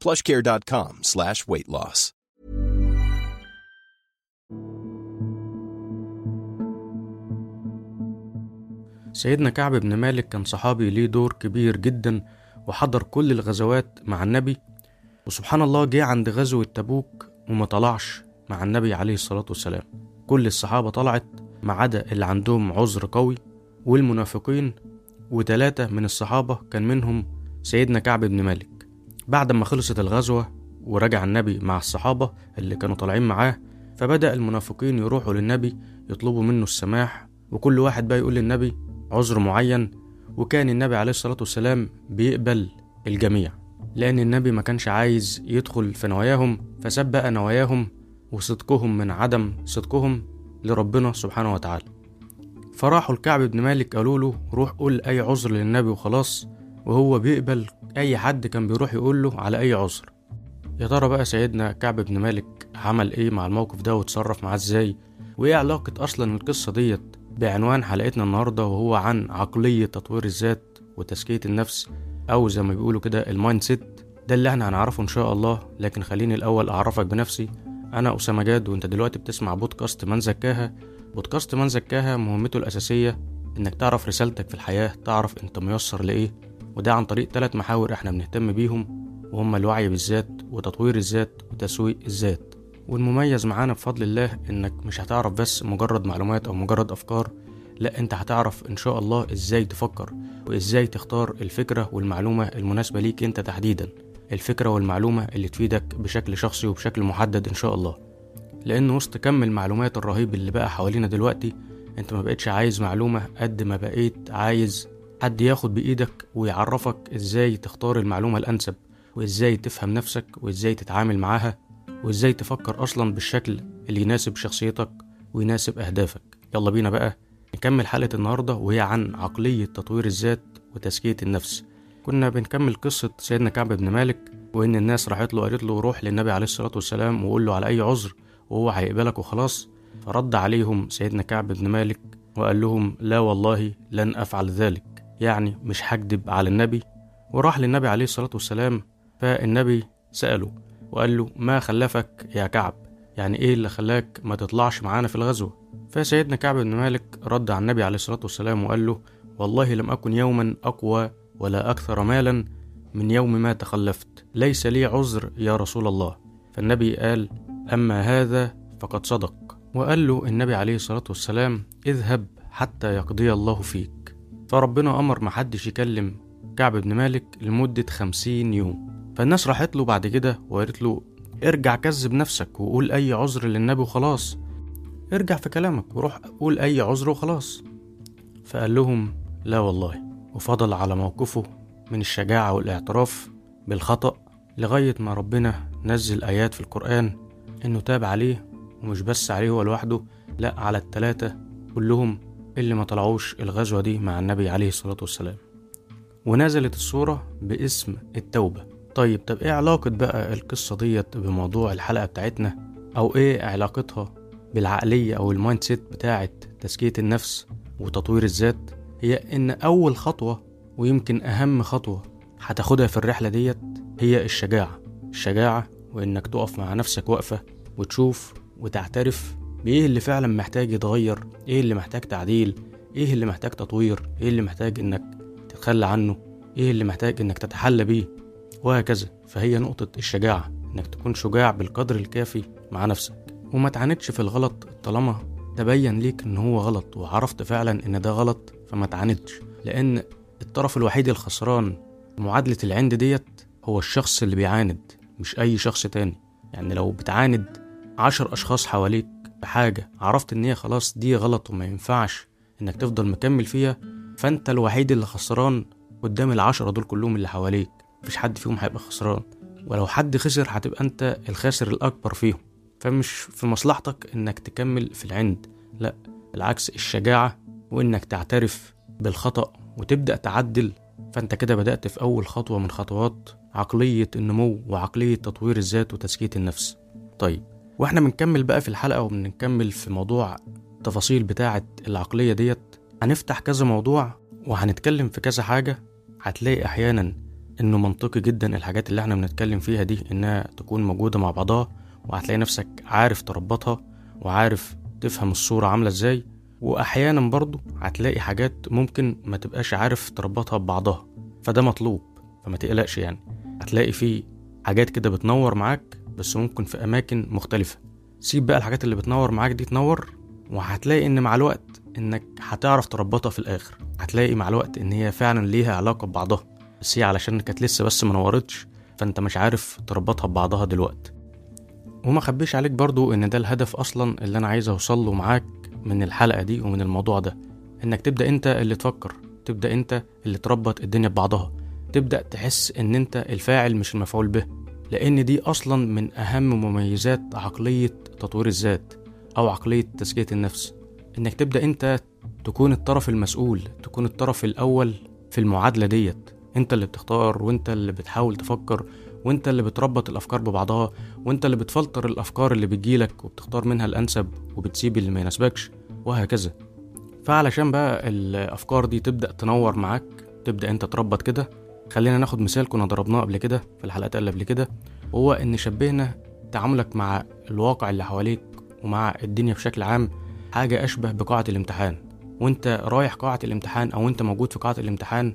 plushcare.com slash weight loss. سيدنا كعب بن مالك كان صحابي ليه دور كبير جدا وحضر كل الغزوات مع النبي وسبحان الله جه عند غزوة تبوك وما طلعش مع النبي عليه الصلاة والسلام كل الصحابة طلعت ما عدا اللي عندهم عذر قوي والمنافقين وتلاتة من الصحابة كان منهم سيدنا كعب بن مالك بعد ما خلصت الغزوة ورجع النبي مع الصحابة اللي كانوا طالعين معاه فبدأ المنافقين يروحوا للنبي يطلبوا منه السماح وكل واحد بقى يقول للنبي عذر معين وكان النبي عليه الصلاة والسلام بيقبل الجميع. لأن النبي ما كانش عايز يدخل في نواياهم فساب بقى نواياهم وصدقهم من عدم صدقهم لربنا سبحانه وتعالى. فراحوا الكعب بن مالك قالوا له روح قول أي عذر للنبي وخلاص. وهو بيقبل أي حد كان بيروح يقول له على أي عذر. يا ترى بقى سيدنا كعب بن مالك عمل إيه مع الموقف ده وتصرف معاه إزاي؟ وإيه علاقة أصلا القصة ديت بعنوان حلقتنا النهاردة وهو عن عقلية تطوير الذات وتزكية النفس أو زي ما بيقولوا كده ال mindset؟ ده اللي إحنا هنعرفه إن شاء الله لكن خليني الأول أعرفك بنفسي. أنا أسامة جاد وأنت دلوقتي بتسمع بودكاست من زكاها. بودكاست من زكاها مهمته الأساسية إنك تعرف رسالتك في الحياة تعرف أنت ميسر لإيه. وده عن طريق ثلاث محاور إحنا بنهتم بيهم وهما الوعي بالذات وتطوير الذات وتسويق الذات. والمميز معانا بفضل الله إنك مش هتعرف بس مجرد معلومات أو مجرد أفكار لا أنت هتعرف إن شاء الله إزاي تفكر وإزاي تختار الفكرة والمعلومة المناسبة ليك أنت تحديدا. الفكرة والمعلومة اللي تفيدك بشكل شخصي وبشكل محدد إن شاء الله. لأن وسط كم المعلومات الرهيب اللي بقى حوالينا دلوقتي أنت ما بقتش عايز معلومة قد ما بقيت عايز حد ياخد بإيدك ويعرفك إزاي تختار المعلومة الأنسب وإزاي تفهم نفسك وإزاي تتعامل معاها وإزاي تفكر أصلا بالشكل اللي يناسب شخصيتك ويناسب أهدافك. يلا بينا بقى نكمل حلقة النهاردة وهي عن عقلية تطوير الذات وتزكية النفس. كنا بنكمل قصة سيدنا كعب بن مالك وإن الناس راحت له قالت له روح للنبي عليه الصلاة والسلام وقول له على أي عذر وهو هيقبلك وخلاص. فرد عليهم سيدنا كعب بن مالك وقال لهم لا والله لن أفعل ذلك. يعني مش هكدب على النبي. وراح للنبي عليه الصلاة والسلام فالنبي سأله وقال له ما خلفك يا كعب؟ يعني إيه اللي خلاك ما تطلعش معانا في الغزوة؟ فسيدنا كعب بن مالك رد على النبي عليه الصلاة والسلام وقال له والله لم أكن يوما أقوى ولا أكثر مالا من يوم ما تخلفت. ليس لي عذر يا رسول الله. فالنبي قال أما هذا فقد صدق. وقال له النبي عليه الصلاة والسلام اذهب حتى يقضي الله فيك. فربنا أمر محدش يكلم كعب بن مالك لمدة خمسين يوم. فالناس راحت له بعد كده وقالت له ارجع كذب نفسك وقول أي عذر للنبي وخلاص. ارجع في كلامك وروح قول أي عذر وخلاص. فقال لهم لا والله. وفضل على موقفه من الشجاعة والاعتراف بالخطأ لغاية ما ربنا نزل آيات في القرآن إنه تاب عليه ومش بس عليه هو لوحده لأ على التلاتة كلهم اللي ما طلعوش الغزوة دي مع النبي عليه الصلاة والسلام. ونزلت السورة باسم التوبة. طيب طب إيه علاقة بقى القصة ديت بموضوع الحلقة بتاعتنا؟ أو إيه علاقتها بالعقلية أو ال mindset بتاعة تزكية النفس وتطوير الذات؟ هي إن أول خطوة ويمكن أهم خطوة هتاخدها في الرحلة ديت هي الشجاعة. الشجاعة وإنك تقف مع نفسك وقفة وتشوف وتعترف بايه اللي فعلا محتاج يتغير؟ إيه اللي محتاج تعديل؟ إيه اللي محتاج تطوير؟ إيه اللي محتاج إنك تتخلى عنه؟ إيه اللي محتاج إنك تتحلى بيه؟ وهكذا. فهي نقطة الشجاعة إنك تكون شجاع بالقدر الكافي مع نفسك. وما تعاندش في الغلط طالما تبين ليك إن هو غلط وعرفت فعلا إن ده غلط فما تعاندش. لأن الطرف الوحيد الخسران معادلة العند ديت هو الشخص اللي بيعاند مش أي شخص تاني. يعني لو بتعاند عشر أشخاص حواليك بحاجة. عرفت إن هي خلاص دي غلط وما ينفعش إنك تفضل مكمل فيها فأنت الوحيد اللي خسران قدام العشرة دول كلهم اللي حواليك. مفيش حد فيهم هيبقى خسران. ولو حد خسر هتبقى أنت الخاسر الأكبر فيهم. فمش في مصلحتك إنك تكمل في العند. لأ بالعكس الشجاعة وإنك تعترف بالخطأ وتبدأ تعدل. فأنت كده بدأت في أول خطوة من خطوات عقلية النمو وعقلية تطوير الذات وتزكية النفس. طيب وإحنا بنكمل بقى في الحلقة وبنكمل في موضوع التفاصيل بتاعة العقلية ديت هنفتح كذا موضوع وهنتكلم في كذا حاجة هتلاقي أحيانا إنه منطقي جدا الحاجات اللي إحنا بنتكلم فيها دي إنها تكون موجودة مع بعضها وهتلاقي نفسك عارف تربطها وعارف تفهم الصورة عاملة إزاي وأحيانا برضو هتلاقي حاجات ممكن ما تبقاش عارف تربطها ببعضها فده مطلوب فما تقلقش يعني هتلاقي فيه حاجات كده بتنور معاك بس ممكن في أماكن مختلفة. سيب بقى الحاجات اللي بتنور معاك دي تنور وهتلاقي إن مع الوقت إنك هتعرف تربطها في الآخر. هتلاقي مع الوقت إن هي فعلا ليها علاقة ببعضها. بس هي علشان كانت لسه بس ما نورتش فأنت مش عارف تربطها ببعضها دلوقتي. وما خبيش عليك برضو إن ده الهدف أصلا اللي أنا عايز أوصل له معاك من الحلقة دي ومن الموضوع ده. إنك تبدأ أنت اللي تفكر تبدأ أنت اللي تربط الدنيا ببعضها. تبدأ تحس إن أنت الفاعل مش المفعول به. لأن دي أصلا من أهم مميزات عقلية تطوير الذات أو عقلية تزكية النفس. إنك تبدأ أنت تكون الطرف المسؤول تكون الطرف الأول في المعادلة ديت. أنت اللي بتختار وأنت اللي بتحاول تفكر وأنت اللي بتربط الأفكار ببعضها وأنت اللي بتفلتر الأفكار اللي بتجيلك وبتختار منها الأنسب وبتسيب اللي ما يناسبكش وهكذا. فعلشان بقى الأفكار دي تبدأ تنور معاك تبدأ أنت تربط كده خلينا ناخد مثال كنا ضربناه قبل كده في الحلقات اللي قبل كده وهو إن شبهنا تعاملك مع الواقع اللي حواليك ومع الدنيا بشكل عام حاجة أشبه بقاعة الامتحان. وأنت رايح قاعة الامتحان أو أنت موجود في قاعة الامتحان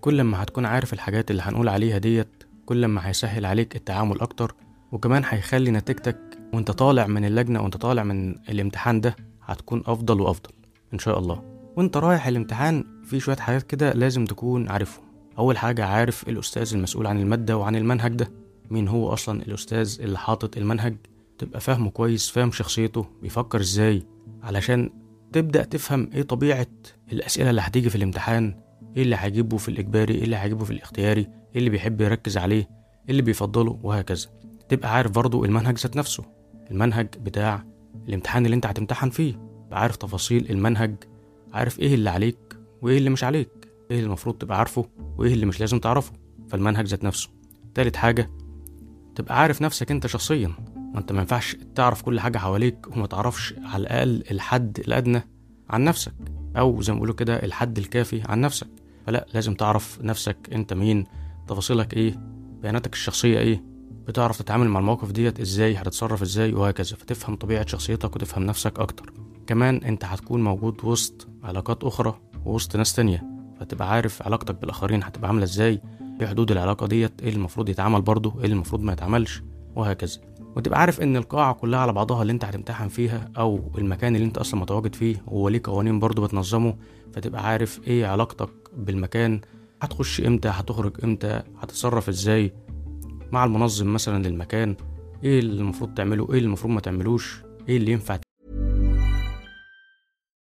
كل ما هتكون عارف الحاجات اللي هنقول عليها ديت كل ما هيسهل عليك التعامل أكتر وكمان هيخلي نتيجتك وأنت طالع من اللجنة وأنت طالع من الامتحان ده هتكون أفضل وأفضل إن شاء الله. وأنت رايح الامتحان في شوية حاجات كده لازم تكون عارفهم. أول حاجة عارف الأستاذ المسؤول عن المادة وعن المنهج ده. مين هو أصلا الأستاذ اللي حاطط المنهج؟ تبقى فاهمه كويس فاهم شخصيته بيفكر إزاي؟ علشان تبدأ تفهم إيه طبيعة الأسئلة اللي هتيجي في الامتحان إيه اللي هيجيبه في الإجباري إيه اللي هيجيبه في الاختياري إيه اللي بيحب يركز عليه إيه اللي بيفضله وهكذا. تبقى عارف برضو المنهج ذات نفسه. المنهج بتاع الامتحان اللي أنت هتمتحن فيه. عارف تفاصيل المنهج عارف إيه اللي عليك وإيه اللي مش عليك. إيه اللي المفروض تبقى عارفه وايه اللي مش لازم تعرفه؟ فالمنهج ذات نفسه. تالت حاجة تبقى عارف نفسك انت شخصيا. ما انت ما ينفعش تعرف كل حاجة حواليك وما تعرفش على الأقل الحد الأدنى عن نفسك. أو زي ما بيقولوا كده الحد الكافي عن نفسك. فلا لازم تعرف نفسك انت مين تفاصيلك إيه بياناتك الشخصية إيه بتعرف تتعامل مع المواقف ديت إزاي هتتصرف إزاي وهكذا. فتفهم طبيعة شخصيتك وتفهم نفسك أكتر. كمان انت هتكون موجود وسط علاقات أخرى ووسط ناس تانية. فتبقى عارف علاقتك بالآخرين هتبقى عاملة إزاي إيه حدود العلاقة ديت إيه المفروض يتعمل برضه إيه المفروض ما يتعملش وهكذا. وتبقى عارف إن القاعة كلها على بعضها اللي أنت هتمتحن فيها أو المكان اللي أنت أصلا متواجد فيه هو ليه قوانين برضه بتنظمه فتبقى عارف إيه علاقتك بالمكان هتخش إمتى هتخرج إمتى هتتصرف إزاي مع المنظم مثلا للمكان إيه اللي المفروض تعمله إيه اللي المفروض ما تعملوش إيه اللي ينفع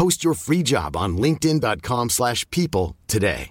Post your free job on linkedin.com/people slash people today.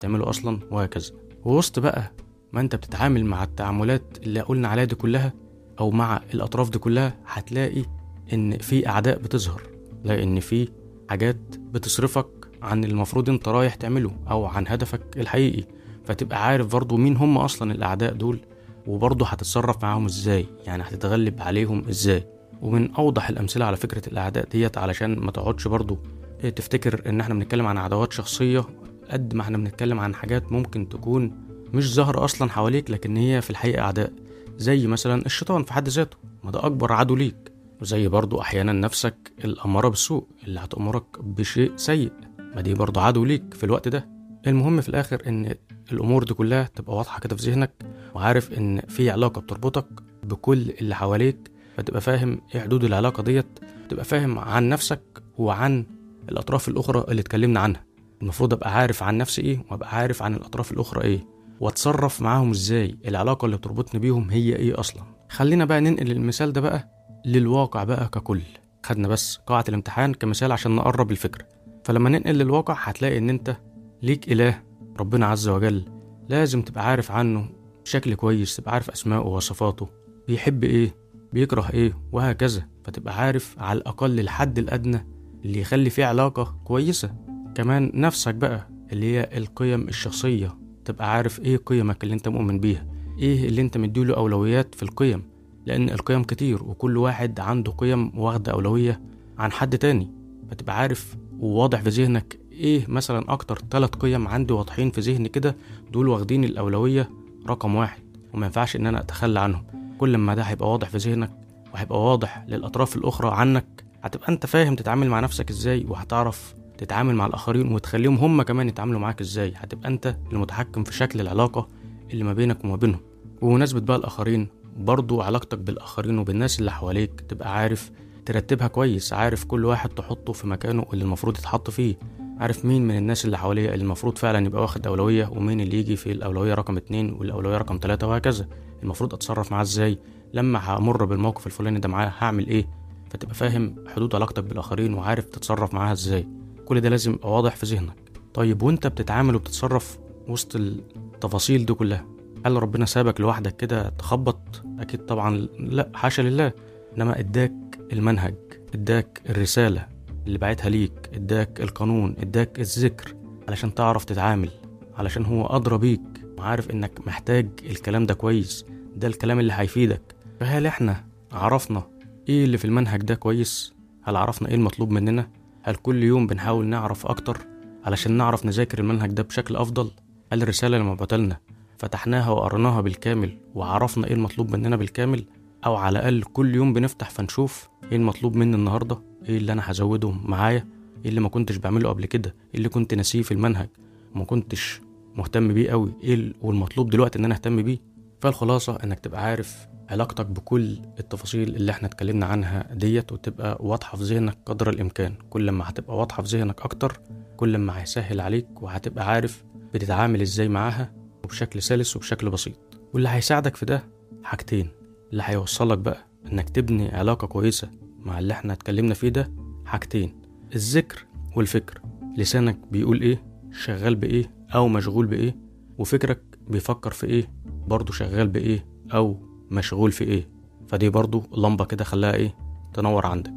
تعمله أصلا وهكذا. ووسط بقى ما أنت بتتعامل مع التعاملات اللي قلنا عليها دي كلها أو مع الأطراف دي كلها هتلاقي إن في أعداء بتظهر. لأن في حاجات بتصرفك عن المفروض أنت رايح تعمله أو عن هدفك الحقيقي. فتبقى عارف برضو مين هم أصلا الأعداء دول وبرضو هتتصرف معاهم إزاي يعني هتتغلب عليهم إزاي. ومن أوضح الأمثلة على فكرة الأعداء ديت علشان ما تقعدش برضو إيه تفتكر إن إحنا بنتكلم عن عداوات شخصية قد ما إحنا بنتكلم عن حاجات ممكن تكون مش ظاهرة أصلا حواليك لكن هي في الحقيقة أعداء. زي مثلا الشيطان في حد ذاته ما ده أكبر عدو ليك. وزي برضو أحيانا نفسك الأمارة بالسوء اللي هتأمرك بشيء سيء. ما دي برضو عدو ليك في الوقت ده. المهم في الآخر إن الأمور دي كلها تبقى واضحة كده في ذهنك وعارف إن في علاقة بتربطك بكل اللي حواليك. فتبقى فاهم إيه حدود العلاقة ديت تبقى فاهم عن نفسك وعن الأطراف الأخرى اللي اتكلمنا عنها. المفروض أبقى عارف عن نفسي إيه وأبقى عارف عن الأطراف الأخرى إيه وأتصرف معاهم إزاي العلاقة اللي بتربطني بيهم هي إيه أصلا. خلينا بقى ننقل المثال ده بقى للواقع بقى ككل. خدنا بس قاعة الامتحان كمثال عشان نقرب الفكرة فلما ننقل للواقع هتلاقي إن أنت ليك إله ربنا عز وجل لازم تبقى عارف عنه بشكل كويس تبقى عارف اسماءه وصفاته بيحب إيه بيكره إيه؟ وهكذا. فتبقى عارف على الأقل الحد الأدنى اللي يخلي فيه علاقة كويسة. كمان نفسك بقى اللي هي القيم الشخصية. تبقى عارف إيه قيمك اللي أنت مؤمن بيها؟ إيه اللي أنت مديله أولويات في القيم؟ لأن القيم كتير وكل واحد عنده قيم واخدة أولوية عن حد تاني. فتبقى عارف وواضح في ذهنك إيه مثلا أكتر ثلاث قيم عندي واضحين في ذهني كده دول واخدين الأولوية رقم واحد. وما ينفعش إن أنا أتخلى عنهم. كل ما ده هيبقى واضح في ذهنك وهيبقى واضح للأطراف الأخرى عنك هتبقى أنت فاهم تتعامل مع نفسك إزاي وهتعرف تتعامل مع الآخرين وتخليهم هم كمان يتعاملوا معاك إزاي. هتبقى أنت المتحكم في شكل العلاقة اللي ما بينك وما بينهم. وبمناسبة بقى الآخرين برضو علاقتك بالآخرين وبالناس اللي حواليك تبقى عارف ترتبها كويس عارف كل واحد تحطه في مكانه اللي المفروض يتحط فيه عارف مين من الناس اللي حواليه اللي المفروض فعلا يبقى واخد أولوية ومين اللي يجي في الأولوية رقم اتنين والأولوية رقم تلاتة وهكذا. المفروض أتصرف معاه إزاي؟ لما همر بالموقف الفلاني ده معاه هعمل إيه؟ فتبقى فاهم حدود علاقتك بالآخرين وعارف تتصرف معاها إزاي. كل ده لازم يبقى واضح في ذهنك. طيب وانت بتتعامل وبتتصرف وسط التفاصيل دي كلها هل ربنا سابك لوحدك كده تخبط؟ أكيد طبعا لا حاشا لله. إنما إداك المنهج إداك الرسالة اللي بعتها ليك إداك القانون إداك الذكر علشان تعرف تتعامل علشان هو أدرى بيك. وعارف إنك محتاج الكلام ده كويس ده الكلام اللي هيفيدك. فهل إحنا عرفنا إيه اللي في المنهج ده كويس؟ هل عرفنا إيه المطلوب مننا؟ هل كل يوم بنحاول نعرف أكتر علشان نعرف نذاكر المنهج ده بشكل أفضل؟ هل الرسالة اللي مبعوتلنا فتحناها وقريناها بالكامل وعرفنا إيه المطلوب مننا بالكامل أو على الأقل كل يوم بنفتح فنشوف إيه المطلوب مني النهارده إيه اللي أنا هزوده معايا إيه اللي ما كنتش بعمله قبل كده إيه اللي كنت ناسيه في المنهج وما كنتش مهتم بيه قوي. إيه ال- والمطلوب دلوقتي إن أنا أهتم بيه؟ فالخلاصة إنك تبقى عارف علاقتك بكل التفاصيل اللي إحنا اتكلمنا عنها ديت وتبقى واضحة في ذهنك قدر الإمكان. كل ما هتبقى واضحة في ذهنك أكتر كل ما هيسهل عليك وهتبقى عارف بتتعامل إزاي معاها وبشكل سلس وبشكل بسيط. واللي هيساعدك في ده حاجتين. اللي هيوصلك بقى إنك تبني علاقة كويسة مع اللي إحنا اتكلمنا فيه ده حاجتين. الذكر والفكر. لسانك بيقول إيه؟ شغال بإيه؟ أو مشغول بإيه؟ وفكرك بيفكر في إيه؟ برضه شغال بإيه؟ أو مشغول في إيه؟ فدي برضه لمبة كده خلاها إيه؟ تنور عندك.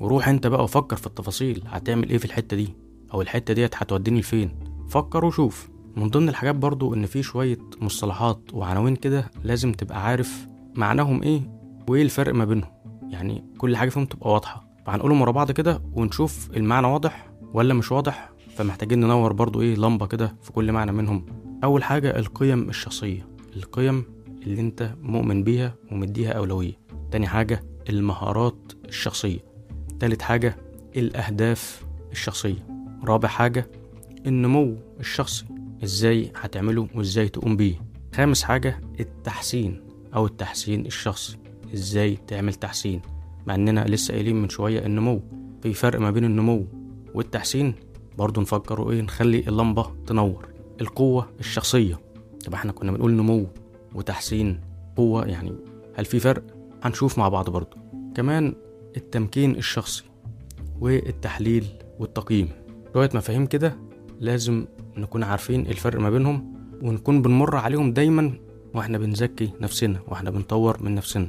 وروح أنت بقى وفكر في التفاصيل هتعمل إيه في الحتة دي؟ أو الحتة ديت هتوديني لفين؟ فكر وشوف. من ضمن الحاجات برضو إن في شوية مصطلحات وعناوين كده لازم تبقى عارف معناهم إيه وإيه الفرق ما بينهم. يعني كل حاجة فيهم تبقى واضحة. فهنقولهم ورا بعض كده ونشوف المعنى واضح ولا مش واضح فمحتاجين ننور برضو إيه لمبة كده في كل معنى منهم. أول حاجة القيم الشخصية القيم اللي انت مؤمن بيها ومديها أولوية. تاني حاجة المهارات الشخصية. تالت حاجة الأهداف الشخصية. رابع حاجة النمو الشخصي. إزاي هتعمله وازاي تقوم بيه. خامس حاجة التحسين أو التحسين الشخصي. إزاي تعمل تحسين. مع إننا لسه قايلين من شوية النمو. في فرق ما بين النمو والتحسين؟ برضو نفكر إيه نخلي اللمبة تنور. القوة الشخصية. طب إحنا كنا بنقول نمو وتحسين قوة يعني هل في فرق؟ هنشوف مع بعض برضو. كمان التمكين الشخصي والتحليل والتقييم. شوية مفاهيم كده لازم نكون عارفين الفرق ما بينهم ونكون بنمر عليهم دايما وإحنا بنزكي نفسنا وإحنا بنطور من نفسنا.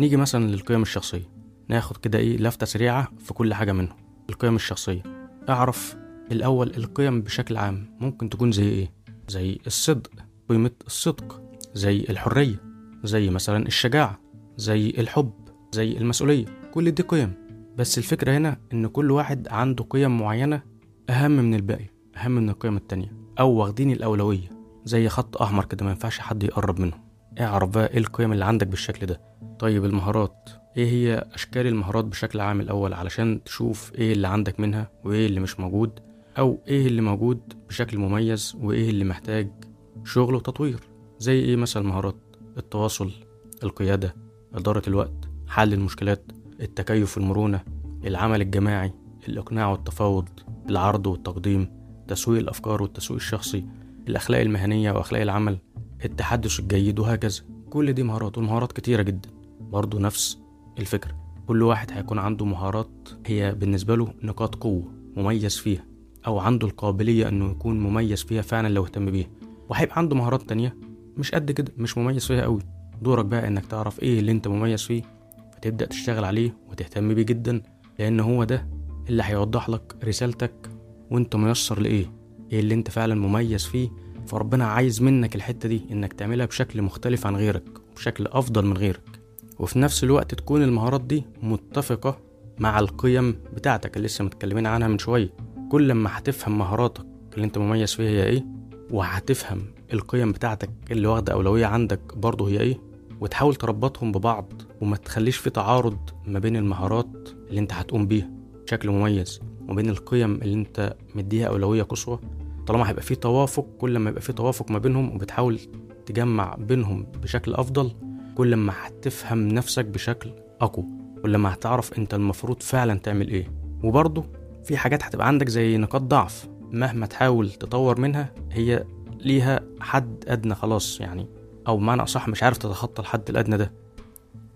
نيجي مثلا للقيم الشخصية. ناخد كده إيه لفتة سريعة في كل حاجة منهم. القيم الشخصية. أعرف الأول القيم بشكل عام ممكن تكون زي إيه؟ زي الصدق قيمة الصدق زي الحرية زي مثلا الشجاعة زي الحب زي المسؤولية كل دي قيم. بس الفكرة هنا إن كل واحد عنده قيم معينة أهم من الباقي أهم من القيم التانية. أو واخدين الأولوية زي خط أحمر كده ما ينفعش حد يقرب منهم اعرف بقى إيه القيم اللي عندك بالشكل ده. طيب المهارات إيه هي أشكال المهارات بشكل عام الأول علشان تشوف إيه اللي عندك منها وإيه اللي مش موجود؟ أو إيه اللي موجود بشكل مميز وإيه اللي محتاج شغل وتطوير؟ زي إيه مثلا؟ مهارات التواصل القيادة إدارة الوقت حل المشكلات التكيف والمرونة العمل الجماعي الإقناع والتفاوض العرض والتقديم تسويق الأفكار والتسويق الشخصي الأخلاق المهنية وأخلاق العمل التحدث الجيد وهكذا. كل دي مهارات والمهارات كتيرة جدا. برضو نفس الفكرة. كل واحد هيكون عنده مهارات هي بالنسبة له نقاط قوة مميز فيها. أو عنده القابلية إنه يكون مميز فيها فعلا لو اهتم بيها. وهيبقى عنده مهارات تانية مش قد كده مش مميز فيها قوي. دورك بقى إنك تعرف إيه اللي أنت مميز فيه فتبدأ تشتغل عليه وتهتم بيه جدا لأن هو ده اللي هيوضح لك رسالتك وأنت ميسر لإيه إيه اللي أنت فعلا مميز فيه. فربنا عايز منك الحتة دي إنك تعملها بشكل مختلف عن غيرك وبشكل أفضل من غيرك. وفي نفس الوقت تكون المهارات دي متفقة مع القيم بتاعتك اللي لسه متكلمين عنها من شوية. كل ما هتفهم مهاراتك اللي انت مميز فيها هي إيه وهتفهم القيم بتاعتك اللي واخدة أولوية عندك برضه هي إيه وتحاول تربطهم ببعض وما تخليش في تعارض ما بين المهارات اللي انت هتقوم بيها بشكل مميز وبين القيم اللي انت مديها أولوية قصوى. طالما هيبقى في توافق كل ما يبقى في توافق ما بينهم وبتحاول تجمع بينهم بشكل أفضل كل ما هتفهم نفسك بشكل أقوى كل ما هتعرف أنت المفروض فعلا تعمل إيه. وبرضه في حاجات هتبقى عندك زي نقاط ضعف مهما تحاول تطور منها هي ليها حد أدنى خلاص يعني أو بمعنى أصح مش عارف تتخطى الحد الأدنى ده.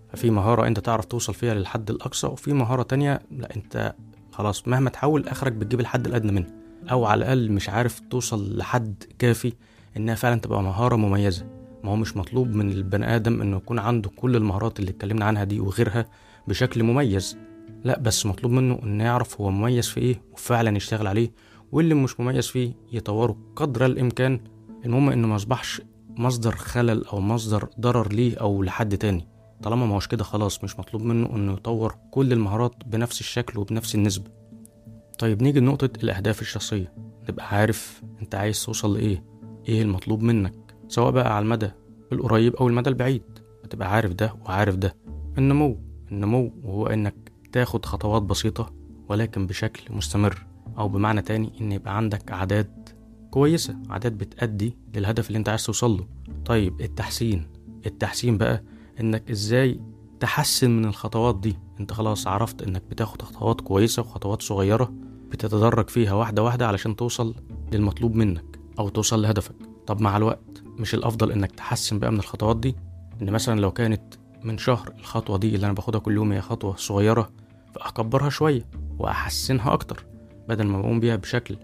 ففي مهارة أنت تعرف توصل فيها للحد الأقصى وفي مهارة تانية لا أنت خلاص مهما تحاول آخرك بتجيب الحد الأدنى منها أو على الأقل مش عارف توصل لحد كافي إنها فعلا تبقى مهارة مميزة. ما هو مش مطلوب من البني آدم إنه يكون عنده كل المهارات اللي اتكلمنا عنها دي وغيرها بشكل مميز. لا بس مطلوب منه إنه يعرف هو مميز في إيه وفعلا يشتغل عليه واللي مش مميز فيه يطوره قدر الإمكان المهم إنه ما يصبحش مصدر خلل أو مصدر ضرر ليه أو لحد تاني. طالما ما هوش كده خلاص مش مطلوب منه إنه يطور كل المهارات بنفس الشكل وبنفس النسبة. طيب نيجي لنقطة الأهداف الشخصية. تبقى عارف أنت عايز توصل لإيه إيه المطلوب منك سواء بقى على المدى القريب أو المدى البعيد. هتبقى عارف ده وعارف ده. النمو النمو وهو إنك تاخد خطوات بسيطة ولكن بشكل مستمر أو بمعنى تاني إن يبقى عندك عادات كويسة عادات بتأدي للهدف اللي أنت عايز توصل له. طيب التحسين. التحسين بقى إنك إزاي تحسن من الخطوات دي؟ أنت خلاص عرفت إنك بتاخد خطوات كويسة وخطوات صغيرة بتتدرج فيها واحدة واحدة علشان توصل للمطلوب منك أو توصل لهدفك. طب مع الوقت مش الأفضل إنك تحسن بقى من الخطوات دي؟ إن مثلا لو كانت من شهر. الخطوة دي اللي أنا باخدها كل يوم هي خطوة صغيرة فأكبرها شوية وأحسنها أكتر بدل ما بقوم بيها بشكل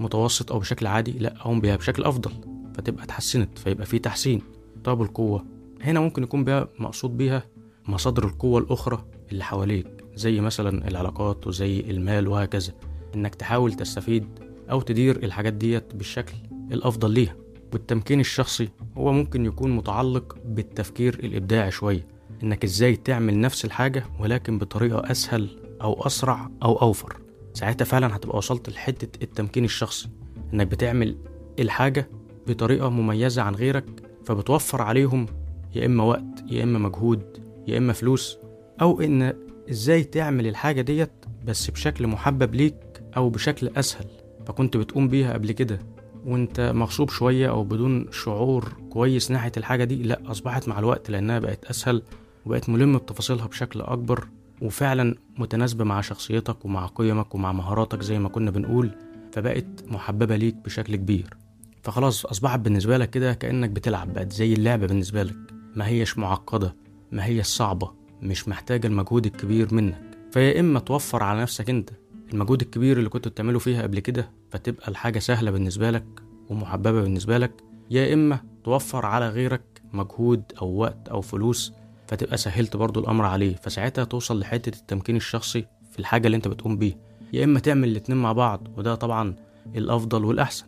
متوسط أو بشكل عادي لأ أقوم بيها بشكل أفضل فتبقى اتحسنت فيبقى في تحسين. طب القوة هنا ممكن يكون بيها مقصود بيها مصادر القوة الأخرى اللي حواليك زي مثلا العلاقات وزي المال وهكذا. إنك تحاول تستفيد أو تدير الحاجات ديت بالشكل الأفضل ليها. والتمكين الشخصي هو ممكن يكون متعلق بالتفكير الإبداعي شوية. إنك إزاي تعمل نفس الحاجة ولكن بطريقة أسهل أو أسرع أو أوفر. ساعتها فعلا هتبقى وصلت لحتة التمكين الشخصي. إنك بتعمل الحاجة بطريقة مميزة عن غيرك فبتوفر عليهم يا إما وقت يا إما مجهود يا إما فلوس. أو إن إزاي تعمل الحاجة ديت بس بشكل محبب ليك أو بشكل أسهل. فكنت بتقوم بيها قبل كده. وأنت مغصوب شوية أو بدون شعور كويس ناحية الحاجة دي لأ أصبحت مع الوقت لأنها بقت أسهل وبقت ملم بتفاصيلها بشكل أكبر وفعلا متناسبة مع شخصيتك ومع قيمك ومع مهاراتك زي ما كنا بنقول فبقت محببة ليك بشكل كبير. فخلاص أصبحت بالنسبة لك كده كأنك بتلعب بقت زي اللعبة بالنسبة لك. ما هيش معقدة ما هي صعبة مش محتاجة المجهود الكبير منك. فيا إما توفر على نفسك أنت المجهود الكبير اللي كنت بتعمله فيها قبل كده فتبقى الحاجة سهلة بالنسبة لك ومحببة بالنسبة لك يا إما توفر على غيرك مجهود أو وقت أو فلوس فتبقى سهلت برضو الأمر عليه. فساعتها توصل لحتة التمكين الشخصي في الحاجة اللي أنت بتقوم بيها. يا إما تعمل الاتنين مع بعض وده طبعا الأفضل والأحسن.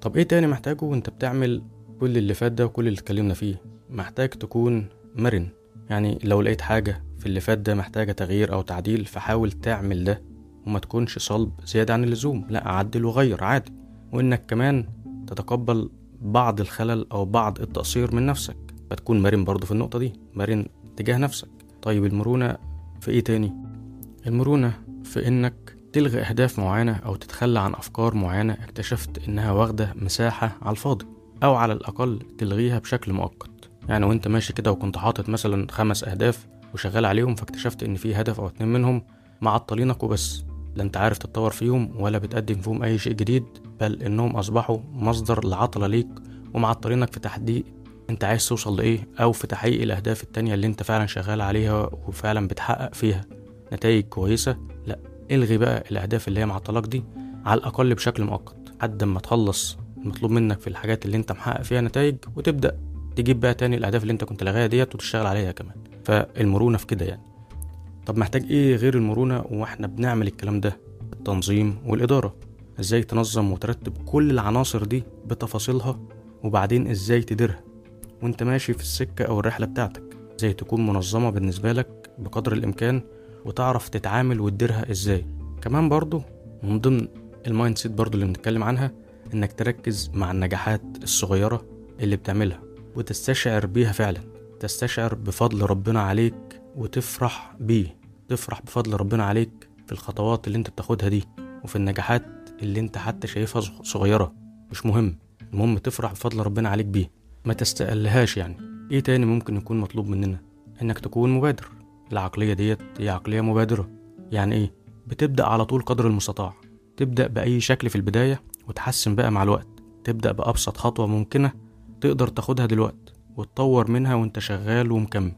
طب إيه تاني محتاجه وأنت بتعمل كل اللي فات ده وكل اللي اتكلمنا فيه؟ محتاج تكون مرن. يعني لو لقيت حاجة في اللي فات ده محتاجة تغيير أو تعديل فحاول تعمل ده. وما تكونش صلب زيادة عن اللزوم. لا عدل وغير عادي. وإنك كمان تتقبل بعض الخلل أو بعض التقصير من نفسك. فتكون مرن برضه في النقطة دي مرن تجاه نفسك طيب المرونة في إيه تاني؟ المرونة في إنك تلغي أهداف معينة أو تتخلى عن أفكار معينة اكتشفت إنها واخدة مساحة على الفاضي أو على الأقل تلغيها بشكل مؤقت يعني وأنت ماشي كده وكنت حاطط مثلا خمس أهداف وشغال عليهم فاكتشفت إن في هدف أو اتنين منهم معطلينك وبس لا أنت عارف تتطور فيهم ولا بتقدم فيهم أي شيء جديد بل إنهم أصبحوا مصدر العطلة ليك ومعطلينك في تحقيق انت عايز توصل لإيه أو في تحقيق الأهداف التانية اللي انت فعلا شغال عليها وفعلا بتحقق فيها نتائج كويسة؟ لا إلغي بقى الأهداف اللي هي معطلاك دي على الأقل بشكل مؤقت لحد ما تخلص المطلوب منك في الحاجات اللي انت محقق فيها نتائج وتبدأ تجيب بقى تاني الأهداف اللي انت كنت لاغيها ديت وتشتغل عليها كمان. فالمرونة في كده يعني. طب محتاج إيه غير المرونة وإحنا بنعمل الكلام ده؟ التنظيم والإدارة. إزاي تنظم وترتب كل العناصر دي بتفاصيلها وبعدين إزاي تديرها؟ وانت ماشي في السكة أو الرحلة بتاعتك. إزاي تكون منظمة بالنسبة لك بقدر الإمكان وتعرف تتعامل وتديرها إزاي. كمان برضو من ضمن ال mindset برضو اللي بنتكلم عنها إنك تركز مع النجاحات الصغيرة اللي بتعملها وتستشعر بيها فعلا. تستشعر بفضل ربنا عليك وتفرح بيه. تفرح بفضل ربنا عليك في الخطوات اللي أنت بتاخدها دي وفي النجاحات اللي أنت حتى شايفها صغيرة. مش مهم. المهم تفرح بفضل ربنا عليك بيه ما تستقلهاش يعني. إيه تاني ممكن يكون مطلوب مننا؟ إنك تكون مبادر. العقلية ديت هي عقلية مبادرة. يعني إيه؟ بتبدأ على طول قدر المستطاع. تبدأ بأي شكل في البداية وتحسن بقى مع الوقت. تبدأ بأبسط خطوة ممكنة تقدر تاخدها دلوقتي وتطور منها وأنت شغال ومكمل.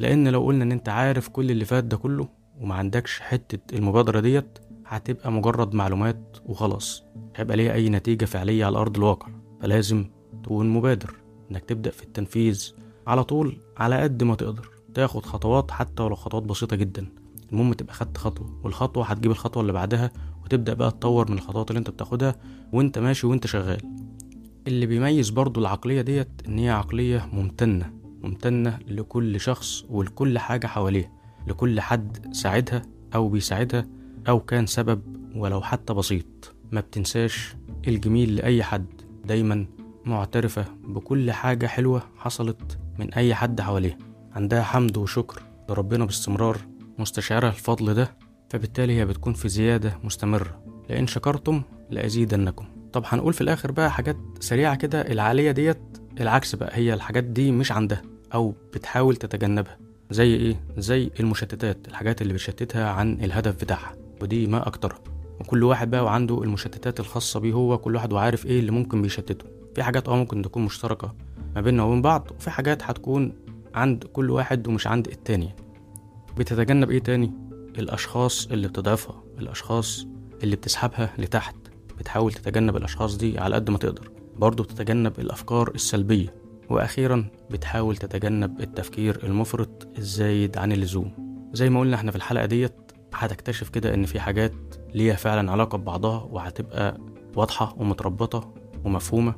لأن لو قلنا إن أنت عارف كل اللي فات ده كله وما عندكش حتة المبادرة ديت هتبقى مجرد معلومات وخلاص. هيبقى ليها أي نتيجة فعلية على أرض الواقع. فلازم تكون مبادر. إنك تبدأ في التنفيذ على طول على قد ما تقدر. تاخد خطوات حتى ولو خطوات بسيطة جدا. المهم تبقى خدت خطوة والخطوة هتجيب الخطوة اللي بعدها وتبدأ بقى تطور من الخطوات اللي انت بتاخدها وانت ماشي وانت شغال. اللي بيميز برضو العقلية ديت إن هي عقلية ممتنة ممتنة لكل شخص ولكل حاجة حواليه لكل حد ساعدها أو بيساعدها أو كان سبب ولو حتى بسيط. ما بتنساش الجميل لأي حد دايما معترفة بكل حاجة حلوة حصلت من أي حد حواليها. عندها حمد وشكر لربنا باستمرار مستشعرة الفضل ده فبالتالي هي بتكون في زيادة مستمرة. لئن شكرتم لأزيدنكم. طب هنقول في الآخر بقى حاجات سريعة كده العالية ديت العكس بقى هي الحاجات دي مش عندها أو بتحاول تتجنبها. زي إيه؟ زي المشتتات الحاجات اللي بتشتتها عن الهدف بتاعها ودي ما أكترها. وكل واحد بقى وعنده المشتتات الخاصة بيه هو كل واحد وعارف إيه اللي ممكن بيشتته. في حاجات آه ممكن تكون مشتركة ما بيننا وبين بعض وفي حاجات هتكون عند كل واحد ومش عند التاني. بتتجنب إيه تاني؟ الأشخاص اللي بتضعفها الأشخاص اللي بتسحبها لتحت. بتحاول تتجنب الأشخاص دي على قد ما تقدر. برضه بتتجنب الأفكار السلبية. وأخيرا بتحاول تتجنب التفكير المفرط الزايد عن اللزوم. زي ما قلنا إحنا في الحلقة ديت هتكتشف كده إن في حاجات ليها فعلا علاقة ببعضها وهتبقى واضحة ومتربطة ومفهومة.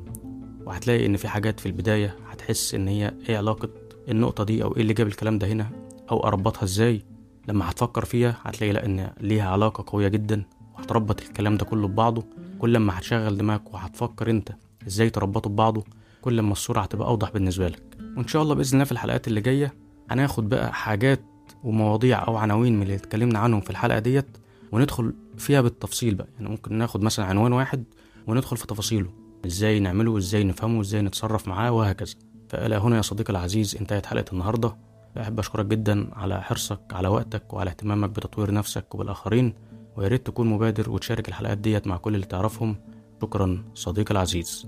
وهتلاقي إن في حاجات في البداية هتحس إن هي إيه علاقة النقطة دي أو إيه اللي جاب الكلام ده هنا أو اربطها إزاي. لما هتفكر فيها هتلاقي لأ إن ليها علاقة قوية جدا وهتربط الكلام ده كله ببعضه. كل ما هتشغل دماغك وهتفكر أنت إزاي تربطه ببعضه كل ما الصورة هتبقى أوضح بالنسبة لك. وإن شاء الله بإذن الله في الحلقات اللي جاية هناخد بقى حاجات ومواضيع أو عناوين من اللي اتكلمنا عنهم في الحلقة ديت وندخل فيها بالتفصيل بقى. يعني ممكن ناخد مثلا عنوان واحد وندخل في تفاصيله. إزاي نعمله وازاي نفهمه وازاي نتصرف معاه وهكذا. فإلى هنا يا صديقي العزيز انتهت حلقة النهاردة. أحب أشكرك جدا على حرصك على وقتك وعلى اهتمامك بتطوير نفسك وبالآخرين ويا ريت تكون مبادر وتشارك الحلقات ديت مع كل اللي تعرفهم. شكرا صديقي العزيز.